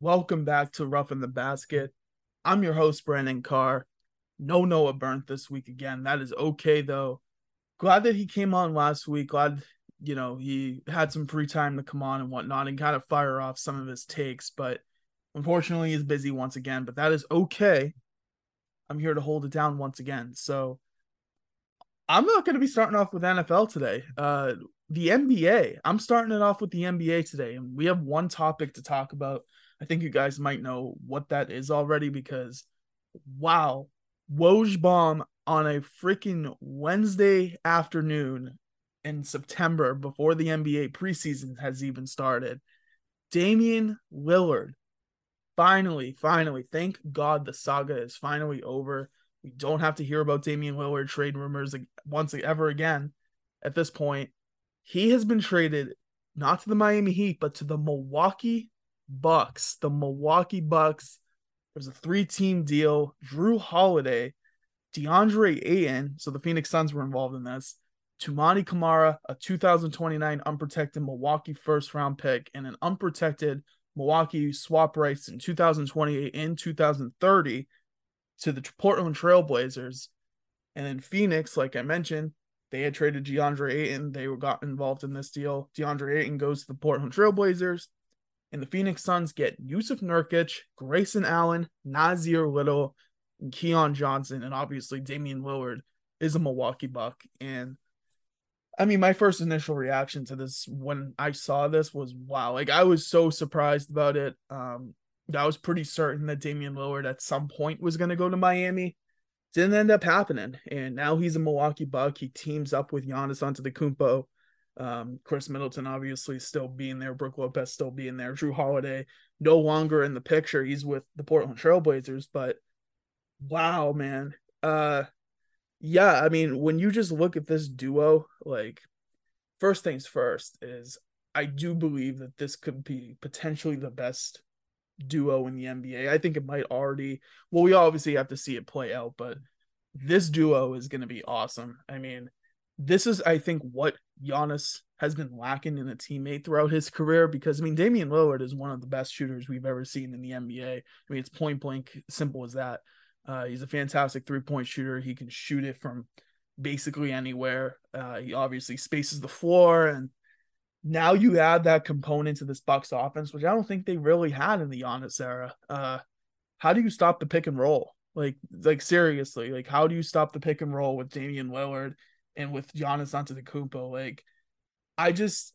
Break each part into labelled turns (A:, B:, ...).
A: Welcome back to Roughing the Basket. I'm your host, Brandon Carr. No Noah Berndt this week again. That is okay though. Glad that he came on last week. Glad you know he had some free time to come on and whatnot and kind of fire off some of his takes, but unfortunately he's busy once again. But that is okay. I'm here to hold it down once again. So I'm not going to be starting off with NFL today. Uh, the NBA. I'm starting it off with the NBA today, and we have one topic to talk about. I think you guys might know what that is already because, wow, Woj bomb on a freaking Wednesday afternoon in September before the NBA preseason has even started. Damian Lillard, finally, finally, thank God the saga is finally over. We don't have to hear about Damian Lillard trade rumors once ever again at this point. He has been traded not to the Miami Heat, but to the Milwaukee Bucks. The Milwaukee Bucks. There's a three team deal. Jrue Holiday, DeAndre Ayton. So the Phoenix Suns were involved in this. Toumani Camara, a 2029 unprotected Milwaukee first round pick, and an unprotected Milwaukee swap rights in 2028 and 2030 to the Portland Trailblazers. And then Phoenix, like I mentioned, they had traded DeAndre Ayton. They got involved in this deal. DeAndre Ayton goes to the Portland Trailblazers. And the Phoenix Suns get Jusuf Nurkic, Grayson Allen, Nassir Little, and Keon Johnson. And obviously Damian Lillard is a Milwaukee Buck. And I mean, my first initial reaction to this when I saw this was wow. Like I was so surprised about it. Um, I was pretty certain that Damian Lillard at some point was going to go to Miami. Didn't end up happening, and now he's a Milwaukee Buck. He teams up with Giannis Antetokounmpo. Um, Khris Middleton obviously still being there, Brook Lopez still being there, Jrue Holiday no longer in the picture. He's with the Portland Trailblazers, but wow, man. Uh, yeah, I mean, when you just look at this duo, like, first things first is I do believe that this could be potentially the best duo in the NBA. I think it might already. Well, we obviously have to see it play out, but this duo is going to be awesome. I mean, this is I think what Giannis has been lacking in a teammate throughout his career because I mean Damian Lillard is one of the best shooters we've ever seen in the NBA. I mean it's point blank simple as that. Uh, he's a fantastic three point shooter. He can shoot it from basically anywhere. Uh, he obviously spaces the floor and now you add that component to this Bucks offense, which I don't think they really had in the Giannis era. Uh, how do you stop the pick and roll? Like, like seriously, like how do you stop the pick and roll with Damian Lillard and with Giannis Antetokounmpo? Like, I just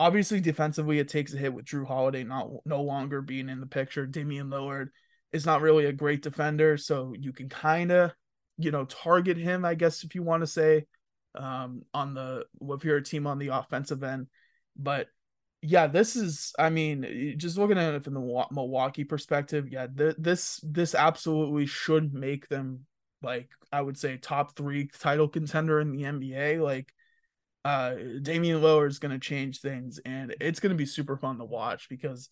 A: obviously defensively it takes a hit with Jrue Holiday not no longer being in the picture. Damian Lillard is not really a great defender, so you can kind of you know target him, I guess if you want to say um, on the if you're a team on the offensive end. But yeah, this is I mean, just looking at it from the Milwaukee perspective, yeah, th- this this absolutely should make them like I would say top 3 title contender in the NBA. Like uh Damian Lillard is to change things and it's to be super fun to watch because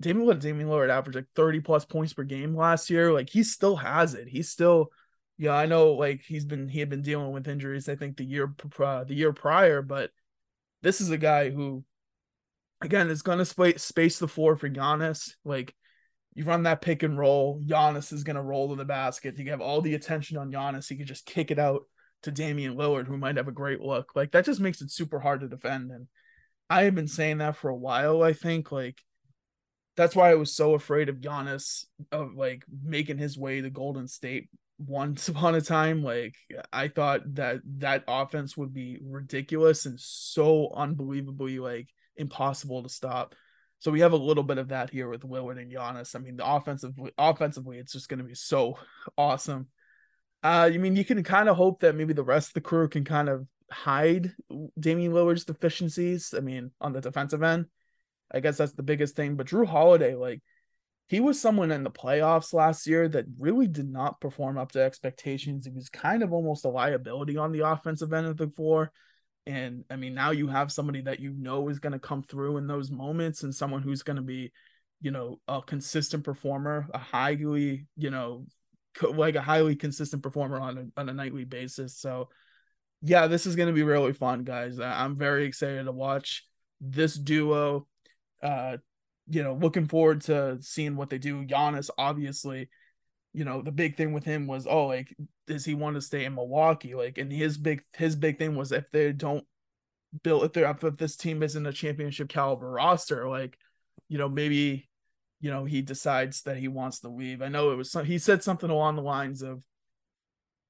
A: Damian Lillard, Damian Lillard averaged like 30 plus points per game last year. Like he still has it. He's still yeah, I know like he's been he had been dealing with injuries I think the year uh, the year prior, but this is a guy who again is going to space the floor for Giannis. Like you run that pick and roll, Giannis is going to roll to the basket. You have all the attention on Giannis. He could just kick it out to Damian Lillard, who might have a great look. Like that just makes it super hard to defend. And I have been saying that for a while. I think like that's why I was so afraid of Giannis of like making his way to Golden State once upon a time like i thought that that offense would be ridiculous and so unbelievably like impossible to stop so we have a little bit of that here with Lillard and Giannis. I mean, the offensive offensively, it's just going to be so awesome. Uh, I mean, you can kind of hope that maybe the rest of the crew can kind of hide Damian Lillard's deficiencies. I mean, on the defensive end, I guess that's the biggest thing. But Jrue Holiday, like, he was someone in the playoffs last year that really did not perform up to expectations. He was kind of almost a liability on the offensive end of the floor. And I mean, now you have somebody that you know is going to come through in those moments and someone who's going to be, you know, a consistent performer, a highly, you know, like a highly consistent performer on a, on a nightly basis. So, yeah, this is going to be really fun, guys. I'm very excited to watch this duo. Uh, you know, looking forward to seeing what they do. Giannis, obviously, you know, the big thing with him was, oh, like, does he want to stay in Milwaukee? Like, and his big his big thing was if they don't build if they're if this team isn't a championship caliber roster, like, you know, maybe, you know, he decides that he wants to leave. I know it was he said something along the lines of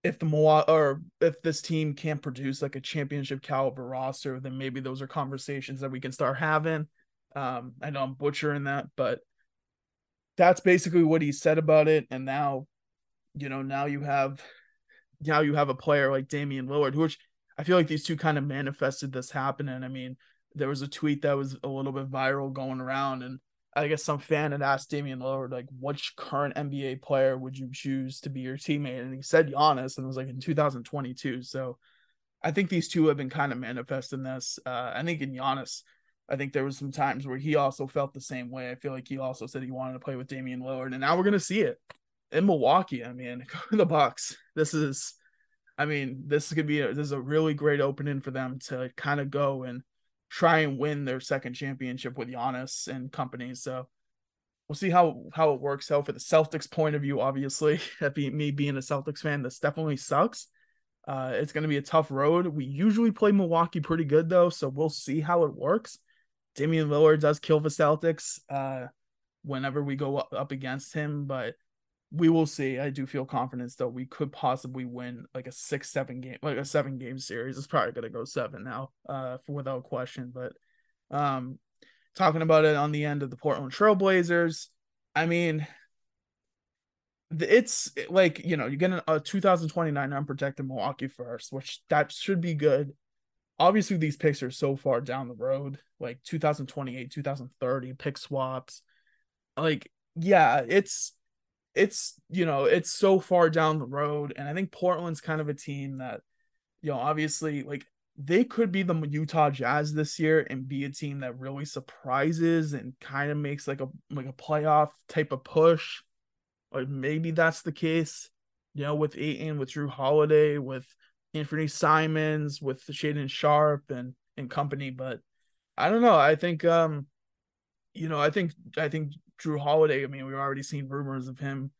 A: if the Milwaukee or if this team can't produce like a championship caliber roster, then maybe those are conversations that we can start having. Um, I know I'm butchering that, but that's basically what he said about it. And now, you know, now you have now you have a player like Damian Lillard, which I feel like these two kind of manifested this happening. I mean, there was a tweet that was a little bit viral going around, and I guess some fan had asked Damian Lillard, like, which current NBA player would you choose to be your teammate? And he said Giannis, and it was like in 2022. So I think these two have been kind of manifesting this. Uh, I think in Giannis, I think there was some times where he also felt the same way. I feel like he also said he wanted to play with Damian Lillard, and now we're gonna see it in Milwaukee. I mean, the Bucks. This is, I mean, this could be a, this is a really great opening for them to kind of go and try and win their second championship with Giannis and company. So we'll see how how it works out for the Celtics point of view. Obviously, that be me being a Celtics fan, this definitely sucks. Uh, it's going to be a tough road. We usually play Milwaukee pretty good though, so we'll see how it works. Damian Lillard does kill the Celtics uh, whenever we go up against him, but we will see. I do feel confidence that we could possibly win like a six, seven game, like a seven game series. It's probably gonna go seven now, uh, for, without question. But um, talking about it on the end of the Portland Trailblazers, I mean, it's like you know you get a 2029 unprotected Milwaukee first, which that should be good obviously these picks are so far down the road, like 2028, 2030 pick swaps. Like, yeah, it's it's you know, it's so far down the road. And I think Portland's kind of a team that, you know, obviously like they could be the Utah Jazz this year and be a team that really surprises and kind of makes like a like a playoff type of push. Like maybe that's the case, you know, with Ayton, with Jrue Holiday, with Anthony Simons with Shaedon Sharpe and and company. But I don't know. I think um, you know, I think I think Jrue Holiday. I mean, we've already seen rumors of him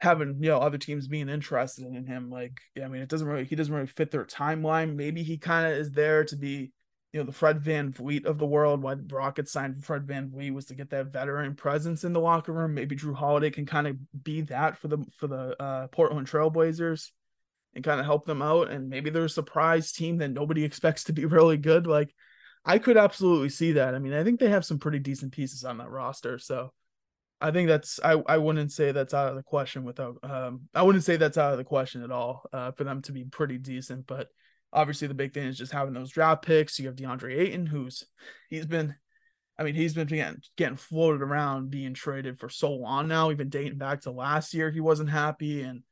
A: having you know other teams being interested in him. Like, yeah, I mean, it doesn't really he doesn't really fit their timeline. Maybe he kind of is there to be you know the Fred VanVleet of the world. Why the Rockets signed Fred VanVleet was to get that veteran presence in the locker room. Maybe Jrue Holiday can kind of be that for the for the uh, Portland Trailblazers and kind of help them out. And maybe they're a surprise team that nobody expects to be really good. Like I could absolutely see that. I mean, I think they have some pretty decent pieces on that roster. So I think that's I, I wouldn't say that's out of the question without um I wouldn't say that's out of the question at all uh for them to be pretty decent. But obviously the big thing is just having those draft picks. You have DeAndre Ayton, who's he's been I mean, he's been getting, getting floated around being traded for so long now. Even dating back to last year, he wasn't happy. And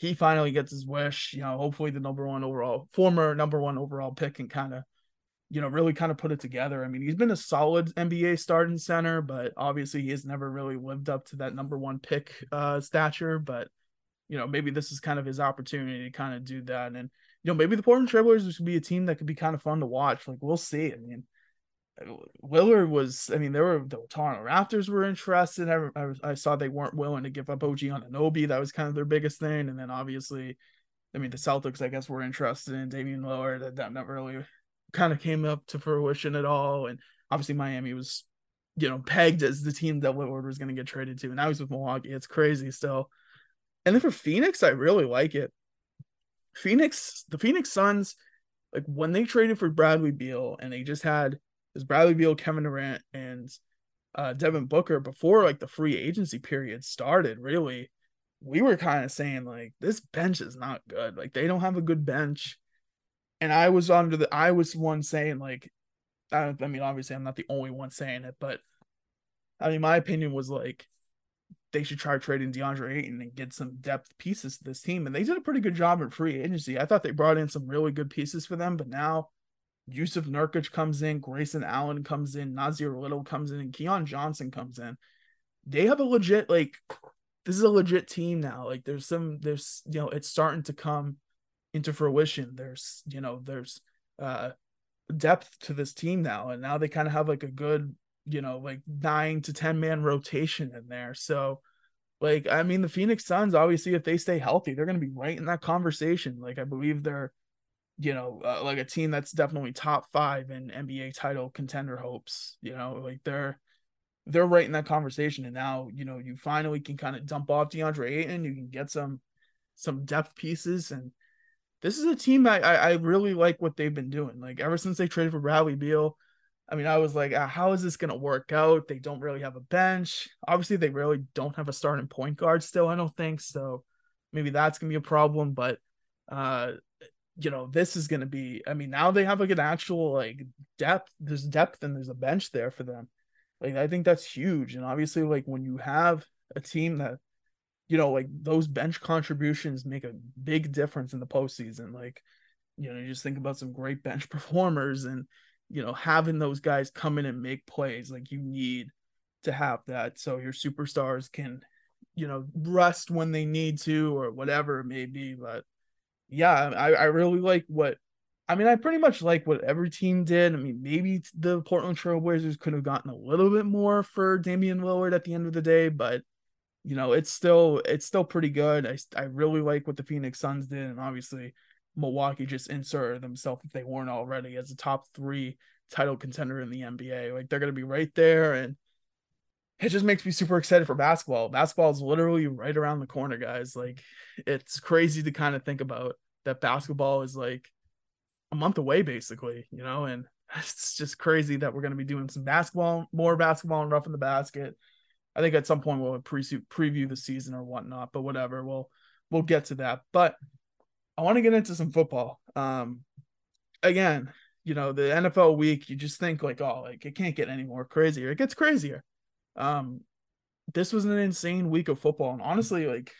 A: he finally gets his wish. You know, hopefully the number one overall, former number one overall pick and kind of, you know, really kind of put it together. I mean, he's been a solid NBA starting center, but obviously he has never really lived up to that number one pick uh, stature. But you know, maybe this is kind of his opportunity to kind of do that. And you know, maybe the Portland Trailblazers would be a team that could be kind of fun to watch. Like we'll see. I mean, Lillard was, I mean, there were the Toronto Raptors were interested. I, I, I, saw they weren't willing to give up OG Anunoby. That was kind of their biggest thing. And then obviously, I mean, the Celtics, I guess, were interested in Damian Lillard. That, that never really kind of came up to fruition at all. And obviously, Miami was, you know, pegged as the team that Lillard was going to get traded to. And now he's with Milwaukee. It's crazy still. And then for Phoenix, I really like it. Phoenix, the Phoenix Suns, like when they traded for Bradley Beal and they just had is Bradley Beal, Kevin Durant, and uh, Devin Booker before like the free agency period started. Really, we were kind of saying like this bench is not good. Like they don't have a good bench. And I was under the I was one saying like, I, I mean obviously I'm not the only one saying it, but I mean my opinion was like they should try trading DeAndre Ayton and get some depth pieces to this team. And they did a pretty good job in free agency. I thought they brought in some really good pieces for them, but now Jusuf Nurkic comes in, Grayson Allen comes in, Nassir Little comes in, and Keon Johnson comes in. They have a legit like this is a legit team now. Like there's some there's you know it's starting to come into fruition. There's you know there's uh depth to this team now, and now they kind of have like a good you know, like nine to 10 man rotation in there. So, like, I mean, the Phoenix Suns, obviously, if they stay healthy, they're going to be right in that conversation. Like, I believe they're, you know, uh, like a team that's definitely top five in NBA title contender hopes. You know, like they're, they're right in that conversation. And now, you know, you finally can kind of dump off DeAndre Ayton. You can get some, some depth pieces. And this is a team I, I, I really like what they've been doing. Like, ever since they traded for Bradley Beal, I mean, I was like, uh, how is this to work out? They don't really have a bench. Obviously, they really don't have a starting point guard still, I don't think. So maybe that's to be a problem. But, uh, you know, this is going to be, I mean, now they have like an actual like depth. There's depth and there's a bench there for them. Like, I think that's huge. And obviously, like when you have a team that, you know, like those bench contributions make a big difference in the postseason. Like, you know, you just think about some great bench performers and, you know, having those guys come in and make plays, like you need to have that so your superstars can, you know, rest when they need to or whatever it may be. But yeah, I, I really like what I mean, I pretty much like what every team did. I mean, maybe the Portland Trailblazers could have gotten a little bit more for Damian Lillard at the end of the day, but you know, it's still it's still pretty good. I I really like what the Phoenix Suns did, and obviously Milwaukee just inserted themselves if they weren't already as a top three title contender in the NBA. Like they're gonna be right there, and it just makes me super excited for basketball. Basketball is literally right around the corner, guys. Like it's crazy to kind of think about that basketball is like a month away, basically, you know, and it's just crazy that we're gonna be doing some basketball, more basketball and roughing the basket. I think at some point we'll pre- preview the season or whatnot, but whatever, we'll we'll get to that. But I want to get into some football. Um, again, you know, the NFL week, you just think like, oh, like it can't get any more crazier. It gets crazier. Um, this was an insane week of football, and honestly, like,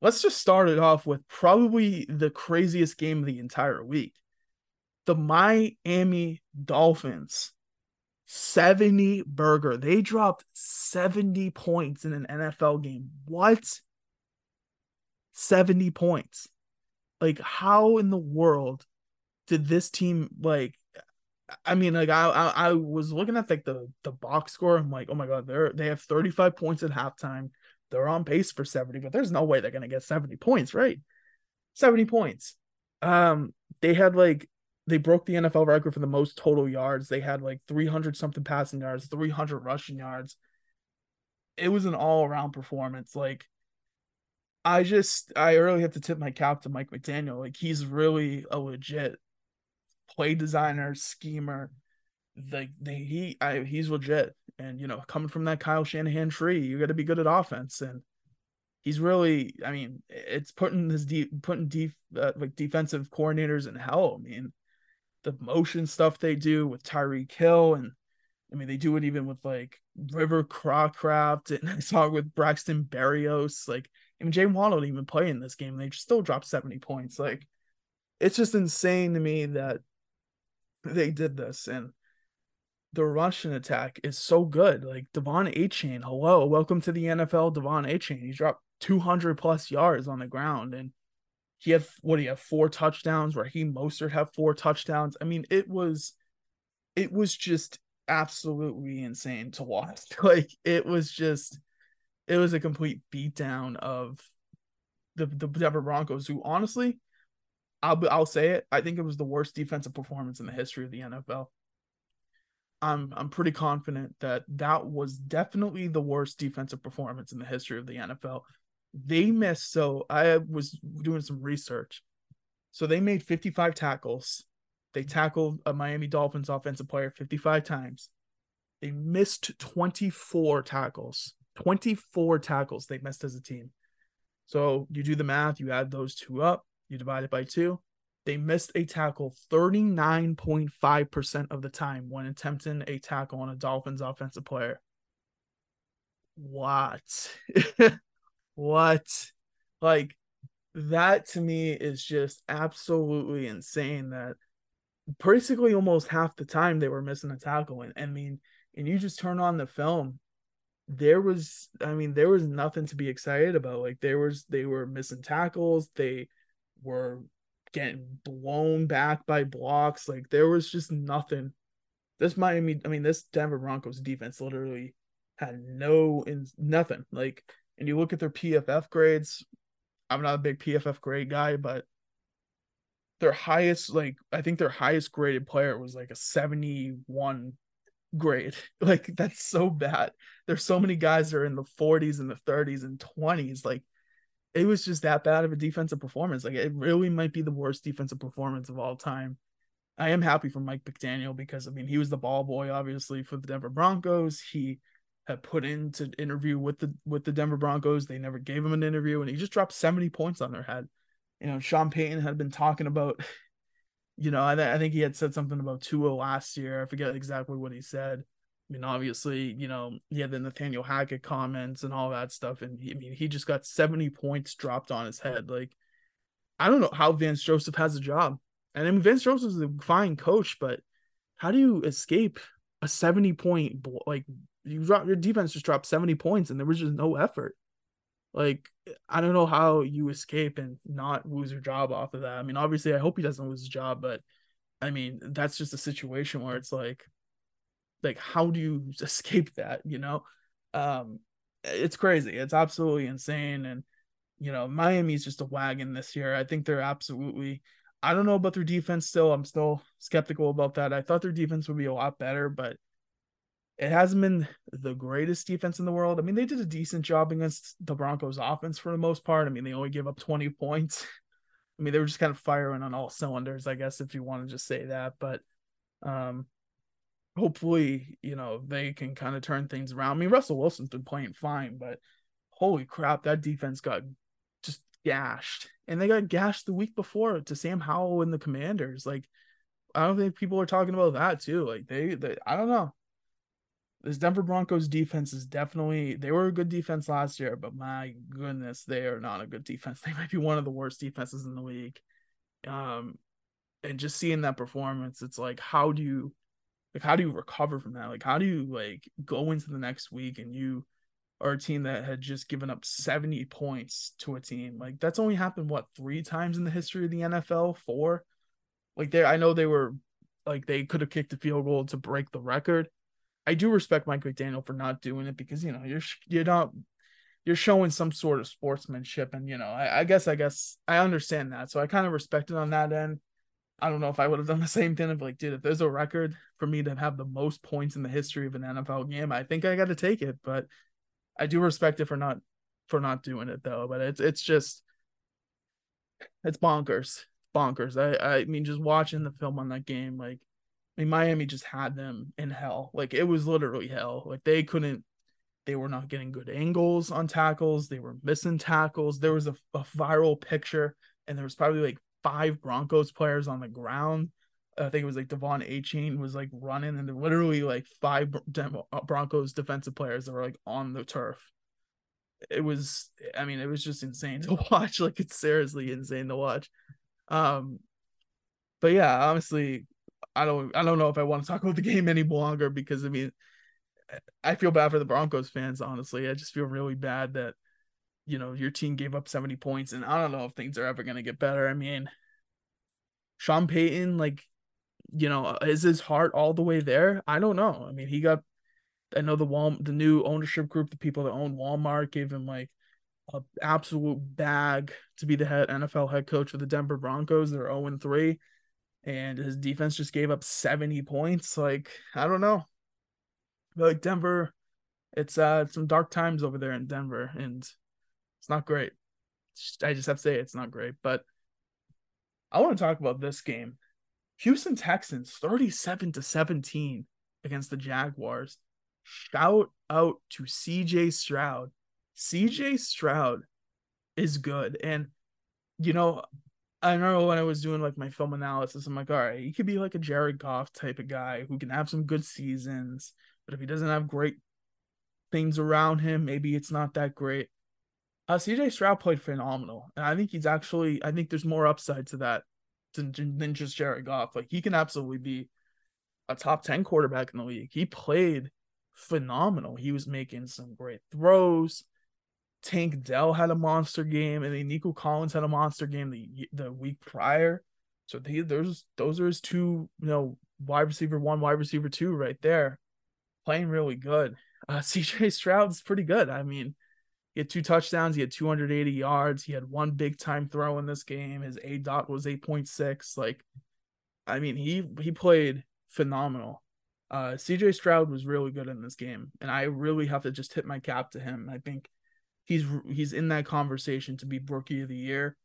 A: let's just start it off with probably the craziest game of the entire week. The Miami Dolphins 70 burger. They dropped 70 points in an NFL game. What? 70 points like how in the world did this team like I mean, like I, I, I was looking at like the the box score. I'm like, oh my god, they're they have 35 points at halftime. They're on pace for 70, but there's no way they're gonna get 70 points, right? 70 points. Um, they had like they broke the NFL record for the most total yards. They had like 300 something passing yards, 300 rushing yards. It was an all around performance. Like I just I really have to tip my cap to Mike McDaniel. Like he's really a legit play designer, schemer. Like they, he I he's legit. And you know, coming from that Kyle Shanahan tree, you got to be good at offense. And he's really, I mean, it's putting his deep putting deep uh, like defensive coordinators in hell. I mean, the motion stuff they do with Tyreek Hill, and I mean, they do it even with like River Cracraft and I saw it with Braxton Berrios. Like I mean, Jay Waddle didn't even play in this game. They still dropped 70 points. Like, it's just insane to me that they did this. And the rushing attack is so good. Like, De'Von Achane, hello, welcome to the NFL, De'Von Achane. He dropped 200 plus yards on the ground. And he had, what do you have, four touchdowns? Raheem Mostert had four touchdowns. I mean, it was, it was just absolutely insane to watch. Like, it was just, it was a complete beatdown of the the Denver Broncos, who honestly, I'll I'll say it, I think it was the worst defensive performance in the history of the NFL. I'm I'm pretty confident that that was definitely the worst defensive performance in the history of the NFL. They missed so I was doing some research. So they made 55 tackles. They tackled a Miami Dolphins offensive player 55 times. They missed 24 tackles. 24 tackles they missed as a team. So you do the math, you add those two up, you divide it by two. They missed a tackle 39.5% of the time when attempting a tackle on a Dolphins offensive player. What? what? Like, that to me is just absolutely insane that basically almost half the time they were missing a tackle. And I mean, and you just turn on the film there was I mean there was nothing to be excited about. Like there was they were missing tackles, they were getting blown back by blocks. Like there was just nothing this Miami, I mean, this Denver Broncos defense literally had no in nothing. Like, and you look at their PFF grades. I'm not a big PFF grade guy, but their highest, like, I think their highest graded player was like a 71 grade. Like, that's so bad. There's so many guys that are in the 40s and the 30s and 20s. Like, it was just that bad of a defensive performance. Like, it really might be the worst defensive performance of all time. I am happy for Mike McDaniel because I mean he was the ball boy obviously for the Denver Broncos. He had put in to interview with the with the Denver Broncos. They never gave him an interview, and he just dropped seventy points on their head. You know, Sean Payton had been talking about, you know, I, th- I think he had said something about Tua last year. I forget exactly what he said. I mean, obviously, you know, yeah, the Nathaniel Hackett comments and all that stuff, and he, I mean, he just got seventy points dropped on his head. Like, I don't know how Vance Joseph has a job. And I mean, Vince Joseph is a fine coach, but how do you escape a 70 point like you drop your defense just dropped 70 points and there was just no effort. Like I don't know how you escape and not lose your job off of that. I mean, obviously I hope he doesn't lose his job, but I mean, that's just a situation where it's like like how do you escape that, you know? Um it's crazy. It's absolutely insane and you know, Miami's just a wagon this year. I think they're absolutely I don't know about their defense still. I'm still skeptical about that. I thought their defense would be a lot better, but it hasn't been the greatest defense in the world. I mean, they did a decent job against the Broncos offense for the most part. I mean, they only give up 20 points. I mean, they were just kind of firing on all cylinders, I guess, if you want to just say that. But um hopefully, you know, they can kind of turn things around. I mean, Russell Wilson's been playing fine, but holy crap, that defense got just gashed, and they got gashed the week before to Sam Howell and the Commanders. Like, I don't think people are talking about that too. Like, they, they I don't know. This Denver Broncos defense is definitely they were a good defense last year, but my goodness, they are not a good defense. They might be one of the worst defenses in the league. Um, and just seeing that performance, it's like, how do you, like, how do you recover from that? Like, how do you like go into the next week and you are a team that had just given up 70 points to a team. Like that's only happened what three times in the history of the NFL? Four. Like they I know they were like they could have kicked a field goal to break the record. I do respect Mike McDaniel for not doing it because you know you're you're not you're showing some sort of sportsmanship and you know I, I guess I guess I understand that so I kind of respect it on that end. I don't know if I would have done the same thing if like dude if there's a record for me to have the most points in the history of an NFL game I think I got to take it but I do respect it for not for not doing it though, but it's it's just it's bonkers. Bonkers. I I mean just watching the film on that game like I mean Miami just had them in hell. Like it was literally hell. Like they couldn't they were not getting good angles on tackles. They were missing tackles. There was a, a viral picture and there was probably like five Broncos players on the ground. I think it was like De'Von Achane was like running, and literally like five uh, Broncos defensive players that were like on the turf. It was, I mean, it was just insane to watch. Like it's seriously insane to watch. Um, but yeah, honestly, I don't, I don't know if I want to talk about the game any longer because I mean, I feel bad for the Broncos fans. Honestly, I just feel really bad that you know your team gave up 70 points, and I don't know if things are ever gonna get better. I mean, Sean Payton, like you know, is his heart all the way there? I don't know. I mean, he got I know the Wal the new ownership group, the people that own Walmart gave him like a absolute bag to be the head NFL head coach for the Denver Broncos. They're 0 3. And his defense just gave up 70 points. Like, I don't know. Like Denver, it's uh some dark times over there in Denver, and it's not great. I just have to say it's not great. But I want to talk about this game Houston Texans 37 to 17 against the Jaguars. Shout out to CJ Stroud. CJ Stroud is good. And, you know, I know when I was doing like my film analysis, I'm like, all right, he could be like a Jared Goff type of guy who can have some good seasons, but if he doesn't have great things around him, maybe it's not that great. Uh, CJ Stroud played phenomenal, and I think he's actually, I think there's more upside to that than, than just Jared Goff. Like he can absolutely be a top 10 quarterback in the league. He played phenomenal. He was making some great throws. Tank Dell had a monster game, and then Nico Collins had a monster game the the week prior. So there's those are his two, you know, wide receiver one, wide receiver two right there, playing really good. Uh, CJ Stroud's pretty good. I mean, he had two touchdowns. He had 280 yards. He had one big time throw in this game. His aDOT was 8.6. Like, I mean, he he played phenomenal. Uh, CJ Stroud was really good in this game, and I really have to just tip my cap to him. I think he's he's in that conversation to be rookie of the year.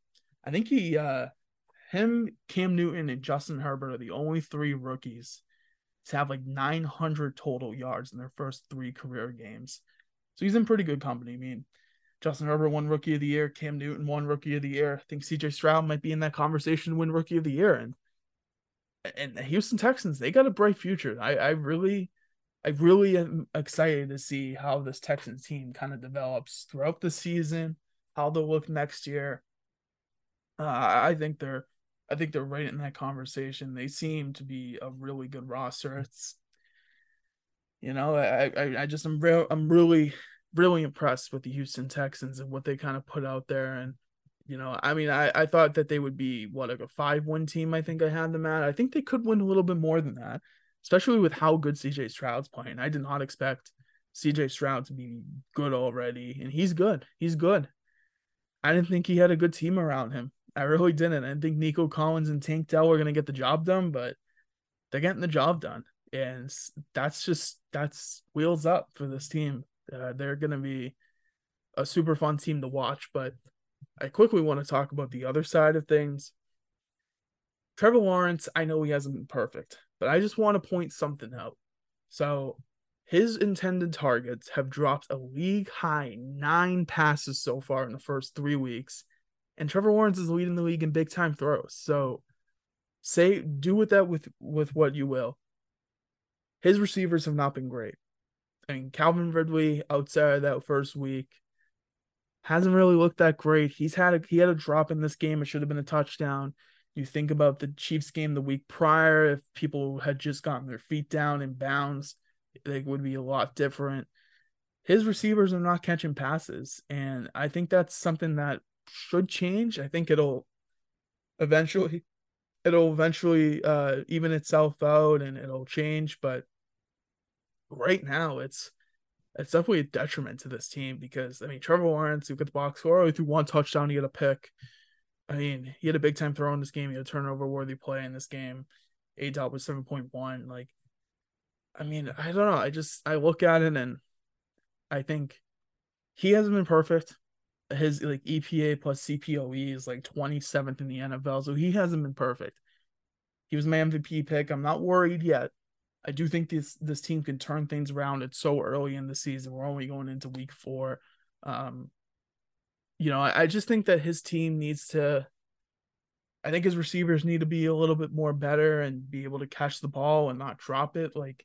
A: I think he uh him, Cam Newton, and Justin Herbert are the only three rookies to have like 900 total yards in their first three career games. So he's in pretty good company. I mean, Justin Herbert won Rookie of the Year, Cam Newton won Rookie of the Year. I think CJ Stroud might be in that conversation to win Rookie of the Year. And and Houston Texans, they got a bright future. I, I really, I really am excited to see how this Texans team kind of develops throughout the season, how they'll look next year. Uh, I think they're, I think they're right in that conversation. They seem to be a really good roster. It's, you know, I, I, I just am real, I'm really, really impressed with the Houston Texans and what they kind of put out there and you know, I mean, I, I thought that they would be what like a five win team. I think I had them at. I think they could win a little bit more than that, especially with how good CJ Stroud's playing. I did not expect CJ Stroud to be good already, and he's good. He's good. I didn't think he had a good team around him. I really didn't. I think Nico Collins and Tank Dell were gonna get the job done, but they're getting the job done, and that's just that's wheels up for this team. Uh, they're gonna be a super fun team to watch, but I quickly want to talk about the other side of things. Trevor Lawrence, I know he hasn't been perfect, but I just want to point something out. So, his intended targets have dropped a league high nine passes so far in the first three weeks, and Trevor Lawrence is leading the league in big time throws. So, say do with that with with what you will. His receivers have not been great. I mean, Calvin Ridley outside of that first week hasn't really looked that great. He's had a he had a drop in this game. It should have been a touchdown. You think about the Chiefs game the week prior, if people had just gotten their feet down and bounds, they would be a lot different. His receivers are not catching passes, and I think that's something that should change. I think it'll eventually it'll eventually uh even itself out and it'll change, but right now it's it's definitely a detriment to this team because I mean Trevor Lawrence, who got the box score, oh, only threw one touchdown, he had a pick. I mean, he had a big time throw in this game. He had a turnover worthy play in this game. aDOT was seven point one. Like, I mean, I don't know. I just I look at it and I think he hasn't been perfect. His like EPA plus CPOE is like 27th in the NFL, so he hasn't been perfect. He was my MVP pick. I'm not worried yet. I do think this this team can turn things around. It's so early in the season. We're only going into week four. Um, you know, I, I just think that his team needs to. I think his receivers need to be a little bit more better and be able to catch the ball and not drop it. Like,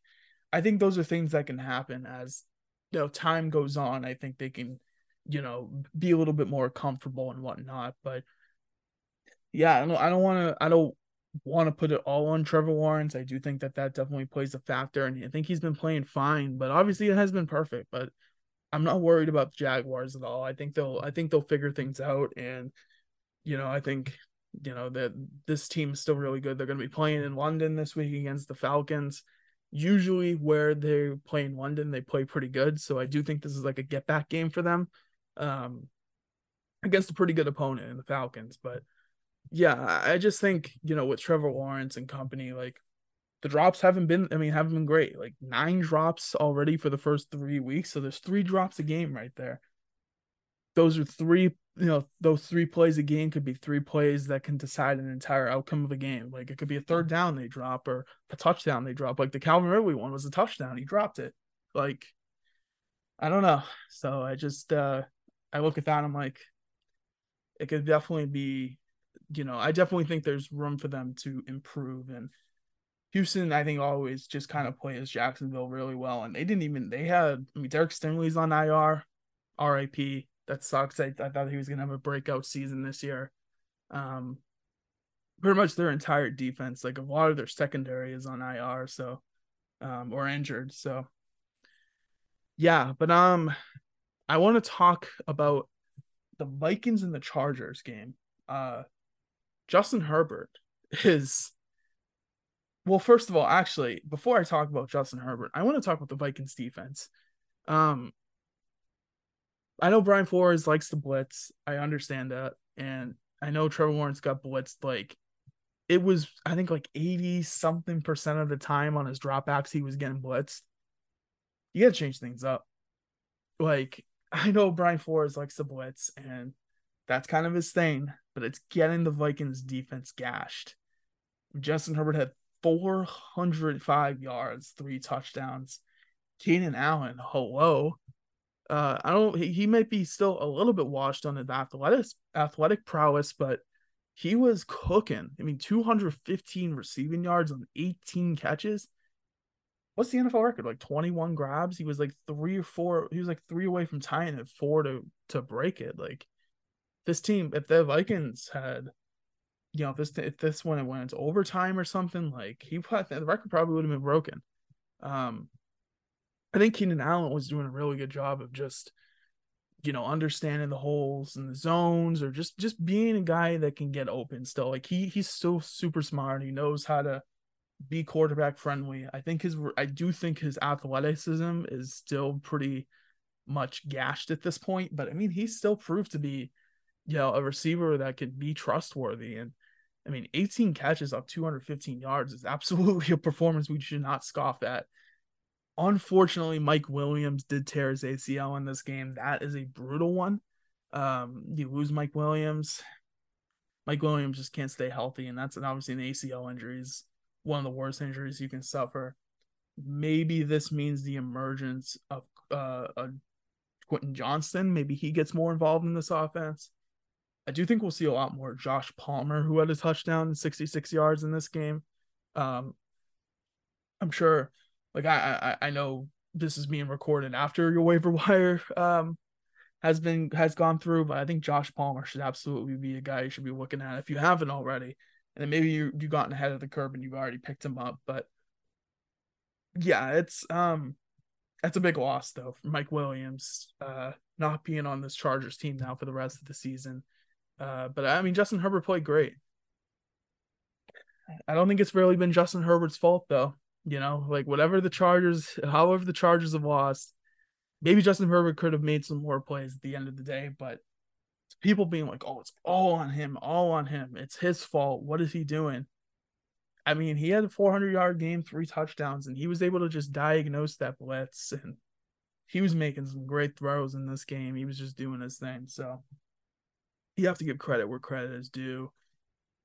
A: I think those are things that can happen as you know time goes on. I think they can, you know, be a little bit more comfortable and whatnot. But yeah, I don't. I don't want to. I don't want to put it all on Trevor Lawrence. I do think that that definitely plays a factor, and I think he's been playing fine. But obviously, it has been perfect. But I'm not worried about the Jaguars at all. I think they'll I think they'll figure things out, and you know I think you know that this team is still really good. They're going to be playing in London this week against the Falcons. Usually, where they play in London, they play pretty good. So I do think this is like a get back game for them um, against a pretty good opponent in the Falcons. But yeah, I just think, you know, with Trevor Lawrence and company, like the drops haven't been, I mean, haven't been great. Like nine drops already for the first three weeks. So there's three drops a game right there. Those are three, you know, those three plays a game could be three plays that can decide an entire outcome of a game. Like it could be a third down they drop or a touchdown they drop. Like the Calvin Ridley one was a touchdown. He dropped it. Like, I don't know. So I just, uh, I look at that. And I'm like, it could definitely be you know, I definitely think there's room for them to improve. And Houston, I think, always just kind of plays Jacksonville really well. And they didn't even, they had, I mean, Derek Stingley's on IR, RIP. That sucks. I, I thought he was going to have a breakout season this year. Um, pretty much their entire defense, like a lot of their secondary is on IR, so, um, or injured. So, yeah, but, um, I want to talk about the Vikings and the Chargers game. Uh, Justin Herbert is well, first of all, actually, before I talk about Justin Herbert, I want to talk about the Vikings defense. Um, I know Brian Flores likes to blitz. I understand that, and I know Trevor Lawrence got blitzed like it was. I think like eighty something percent of the time on his dropbacks, he was getting blitzed. You got to change things up. Like I know Brian Flores likes to blitz, and that's kind of his thing, but it's getting the Vikings defense gashed. Justin Herbert had 405 yards, three touchdowns. Keenan Allen, hello. Uh, I don't. He, he might be still a little bit washed on his athletic athletic prowess, but he was cooking. I mean, 215 receiving yards on 18 catches. What's the NFL record? Like 21 grabs. He was like three or four. He was like three away from tying it, four to to break it. Like this team, if the Vikings had you know, if this if this one went into overtime or something, like he the record probably would have been broken. Um, I think Keenan Allen was doing a really good job of just, you know, understanding the holes and the zones, or just just being a guy that can get open still. Like he he's still super smart. And he knows how to be quarterback friendly. I think his I do think his athleticism is still pretty much gashed at this point, but I mean he's still proved to be, you know, a receiver that could be trustworthy and I mean, 18 catches up 215 yards is absolutely a performance we should not scoff at. Unfortunately, Mike Williams did tear his ACL in this game. That is a brutal one. Um, you lose Mike Williams. Mike Williams just can't stay healthy, and that's obviously an ACL injury is one of the worst injuries you can suffer. Maybe this means the emergence of uh, a Quentin Johnston. Maybe he gets more involved in this offense. I do think we'll see a lot more Josh Palmer, who had a touchdown and 66 yards in this game. Um, I'm sure, like I, I I know this is being recorded after your waiver wire um has been has gone through, but I think Josh Palmer should absolutely be a guy you should be looking at if you haven't already. And maybe you you gotten ahead of the curve and you've already picked him up, but yeah, it's um that's a big loss though for Mike Williams, uh, not being on this Chargers team now for the rest of the season. Uh, but I mean, Justin Herbert played great. I don't think it's really been Justin Herbert's fault though. You know, like whatever the Chargers, however the Chargers have lost, maybe Justin Herbert could have made some more plays at the end of the day. But people being like, "Oh, it's all on him, all on him. It's his fault. What is he doing?" I mean, he had a 400 yard game, three touchdowns, and he was able to just diagnose that blitz, and he was making some great throws in this game. He was just doing his thing. So you have to give credit where credit is due.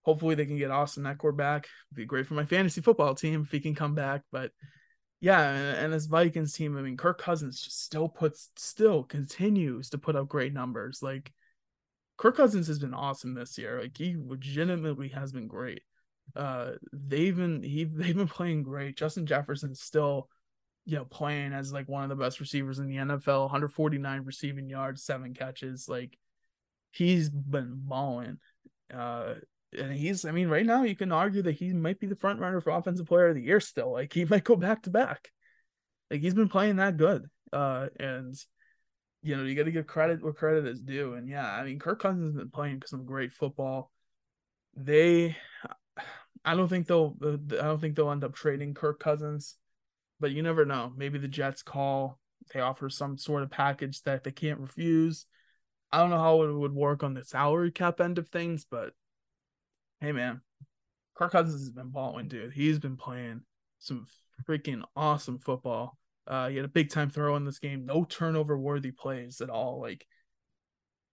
A: Hopefully they can get Austin Ekeler back. It'd be great for my fantasy football team if he can come back. But yeah, and, and this Vikings team, I mean, Kirk Cousins just still puts still continues to put up great numbers. Like Kirk Cousins has been awesome this year. Like he legitimately has been great. Uh they've been he they've been playing great. Justin Jefferson's still you know playing as like one of the best receivers in the NFL, 149 receiving yards, seven catches. Like he's been balling. Uh, and he's, I mean, right now you can argue that he might be the front runner for offensive player of the year still. Like he might go back to back. Like he's been playing that good. Uh, and you know, you got to give credit where credit is due. And yeah, I mean, Kirk Cousins has been playing some great football. They, I don't think they'll, I don't think they'll end up trading Kirk Cousins, but you never know. Maybe the Jets call, they offer some sort of package that they can't refuse I don't know how it would work on the salary cap end of things, but hey, man, Kirk Cousins has been balling, dude. He's been playing some freaking awesome football. Uh, he had a big time throw in this game, no turnover worthy plays at all. Like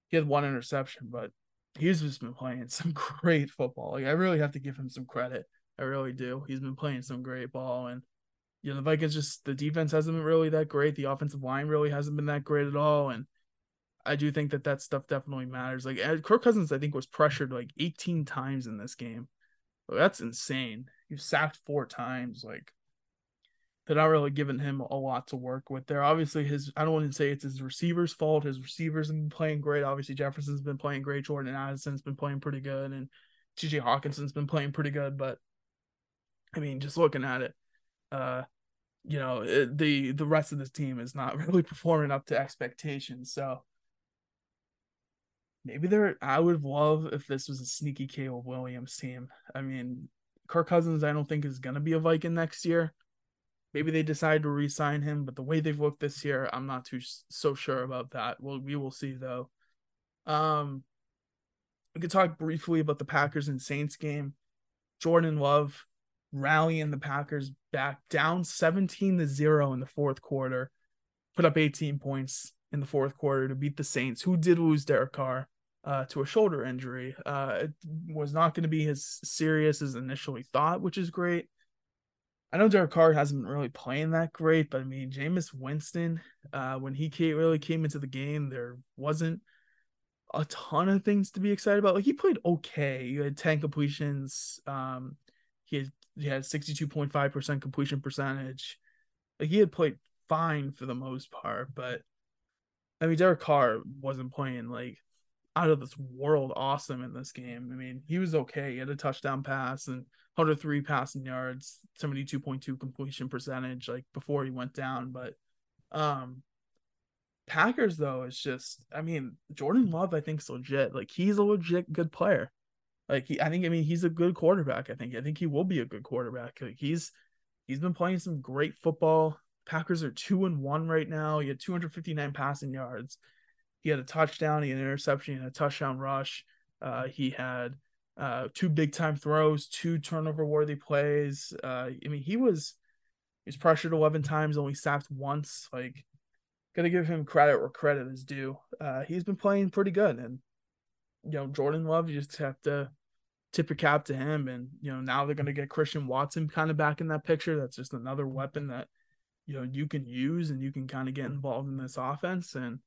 A: he had one interception, but he's just been playing some great football. Like I really have to give him some credit. I really do. He's been playing some great ball, and you know the Vikings just the defense hasn't been really that great. The offensive line really hasn't been that great at all, and I do think that that stuff definitely matters. Like Kirk Cousins, I think was pressured like 18 times in this game. that's insane. He sacked four times. Like they're not really giving him a lot to work with there. Obviously, his I don't want to say it's his receivers' fault. His receivers have been playing great. Obviously, Jefferson's been playing great. Jordan Addison's been playing pretty good, and TJ Hockenson's been playing pretty good. But I mean, just looking at it, uh, you know, it, the the rest of this team is not really performing up to expectations. So maybe there I would love if this was a sneaky Caleb Williams team. I mean, Kirk Cousins, I don't think is gonna be a Viking next year. Maybe they decide to re-sign him, but the way they've looked this year, I'm not too so sure about that. Well, we will see though. Um, we could talk briefly about the Packers and Saints game. Jordan Love rallying the Packers back down 17 to 0 in the fourth quarter, put up 18 points in the fourth quarter to beat the Saints, who did lose Derek Carr uh, to a shoulder injury. Uh, it was not going to be as serious as initially thought, which is great. I know Derek Carr hasn't been really playing that great, but I mean, Jameis Winston, uh, when he came, really came into the game, there wasn't a ton of things to be excited about. Like he played okay. He had 10 completions. Um, he had he had 62.5% completion percentage. Like he had played fine for the most part, but I mean Derek Carr wasn't playing like out of this world awesome in this game. I mean, he was okay. He had a touchdown pass and 103 passing yards, 72.2 completion percentage like before he went down, but um Packers though is just I mean, Jordan Love I think is legit. Like he's a legit good player. Like he I think I mean he's a good quarterback. I think I think he will be a good quarterback. Like he's he's been playing some great football. Packers are 2 and 1 right now. He had 259 passing yards. He had a touchdown, he had an interception, he had a touchdown rush. Uh, he had uh, two big time throws, two turnover worthy plays. Uh, I mean, he was he was pressured 11 times, only sacked once. Like gotta give him credit where credit is due. Uh, he's been playing pretty good, and you know Jordan Love, you just have to tip your cap to him. And you know now they're gonna get Christian Watson kind of back in that picture. That's just another weapon that you know you can use and you can kind of get involved in this offense. And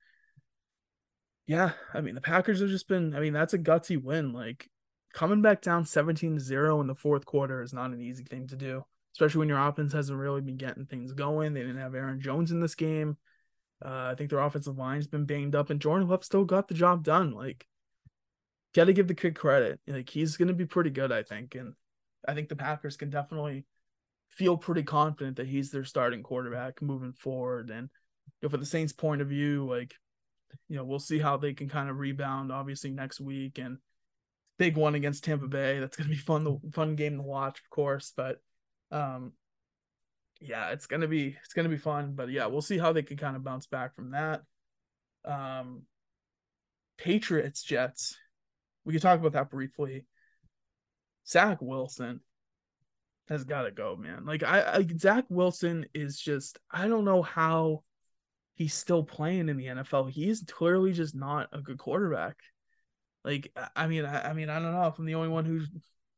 A: yeah, I mean the Packers have just been. I mean that's a gutsy win. Like coming back down 17 to 0 in the fourth quarter is not an easy thing to do, especially when your offense hasn't really been getting things going. They didn't have Aaron Jones in this game. Uh, I think their offensive line's been banged up, and Jordan Love still got the job done. Like, got to give the kid credit. Like, he's going to be pretty good, I think. And I think the Packers can definitely feel pretty confident that he's their starting quarterback moving forward. And you know, for the Saints' point of view, like, you know, we'll see how they can kind of rebound, obviously, next week. And big one against Tampa Bay. That's going to be fun, the fun game to watch, of course. But, um, yeah, it's gonna be it's gonna be fun. But yeah, we'll see how they can kind of bounce back from that. Um, Patriots Jets. We could talk about that briefly. Zach Wilson has got to go, man. Like I, I, Zach Wilson is just I don't know how he's still playing in the NFL. He's clearly just not a good quarterback. Like I mean, I, I mean, I don't know if I'm the only one who's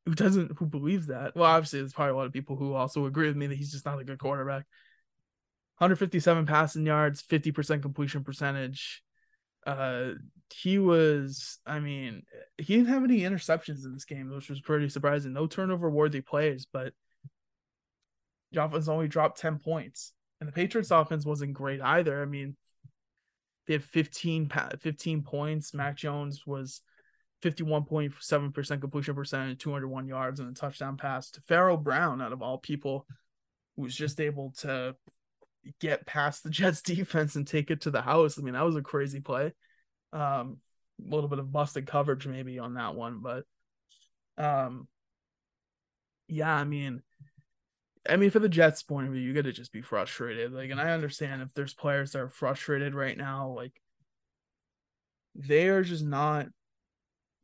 A: who doesn't who believes that. Well, obviously, there's probably a lot of people who also agree with me that he's just not a good quarterback. 157 passing yards, 50% completion percentage. Uh, he was, I mean, he didn't have any interceptions in this game, which was pretty surprising. No turnover worthy plays, but the only dropped 10 points. And the Patriots offense wasn't great either. I mean, they had 15, 15 points. Mac Jones was 51.7% completion percentage, 201 yards, and a touchdown pass to Pharaoh Brown, out of all people, who was just able to get past the Jets defense and take it to the house. I mean, that was a crazy play. Um, a little bit of busted coverage maybe on that one, but um, yeah, I mean, I mean, for the Jets' point of view, you got to just be frustrated. Like, and I understand if there's players that are frustrated right now, like they are just not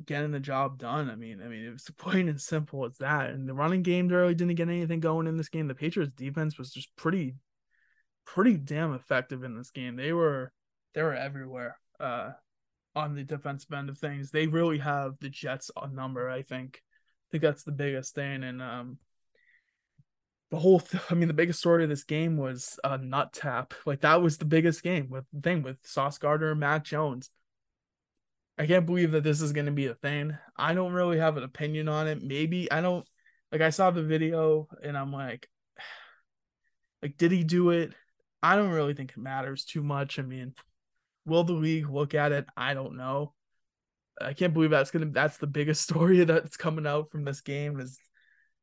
A: getting the job done. I mean, I mean, it's plain and simple as that. And the running game really didn't get anything going in this game. The Patriots defense was just pretty, pretty damn effective in this game. They were, they were everywhere. Uh, on the defensive end of things, they really have the Jets on number. I think, I think that's the biggest thing. And um, the whole, th- I mean, the biggest story of this game was a nut tap. Like that was the biggest game with thing with Sauce Gardner and Jones I can't believe that this is going to be a thing. I don't really have an opinion on it. Maybe I don't like I saw the video and I'm like like did he do it? I don't really think it matters too much. I mean, will the league look at it? I don't know. I can't believe that's gonna that's the biggest story that's coming out from this game is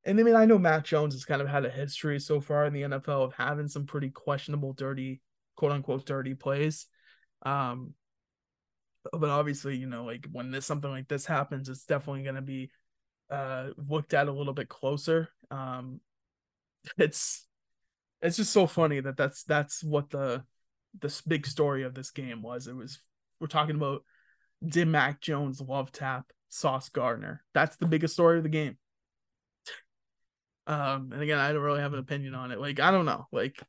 A: and I mean I know Mac Jones has kind of had a history so far in the NFL of having some pretty questionable dirty quote unquote dirty plays. Um but obviously, you know, like when this something like this happens, it's definitely going to be uh looked at a little bit closer. Um, it's it's just so funny that that's that's what the this big story of this game was. It was we're talking about Dim Mac Jones love tap Sauce Gardner. That's the biggest story of the game. Um, and again, I don't really have an opinion on it. Like, I don't know. Like,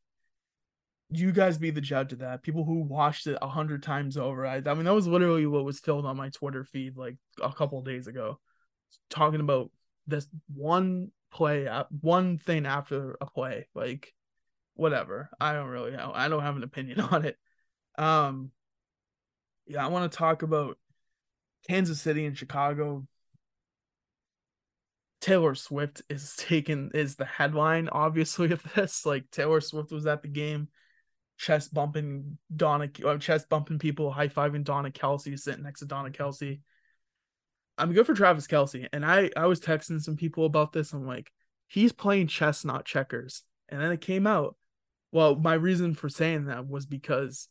A: you guys be the judge of that. People who watched it a hundred times over. I, I mean, that was literally what was filled on my Twitter feed like a couple days ago, talking about this one play, one thing after a play. Like, whatever. I don't really know. I don't have an opinion on it. Um, yeah, I want to talk about Kansas City and Chicago. Taylor Swift is taken is the headline, obviously, of this. Like Taylor Swift was at the game, chest bumping Donna, uh, chest bumping people, high fiving Donna Kelce, sitting next to Donna Kelce. I'm good for Travis Kelce, and I I was texting some people about this. I'm like, he's playing chess, not checkers. And then it came out. Well, my reason for saying that was because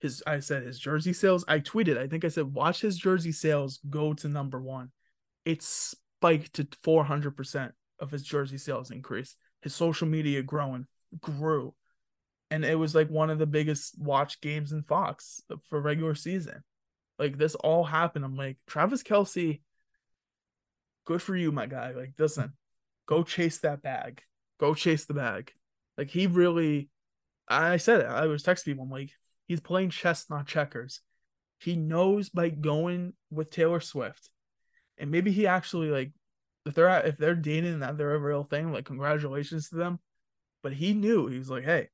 A: his I said his jersey sales. I tweeted, I think I said, watch his jersey sales go to number one. It spiked to 400% of his jersey sales increase. His social media growing grew. And it was like one of the biggest watch games in Fox for regular season. Like this all happened. I'm like, Travis Kelce, good for you, my guy. Like, listen, go chase that bag. Go chase the bag. Like he really I said it. I was texting people. I'm like, He's playing chess, not checkers. He knows by going with Taylor Swift, and maybe he actually like if they're if they're dating that they're a real thing, like congratulations to them. But he knew he was like, hey,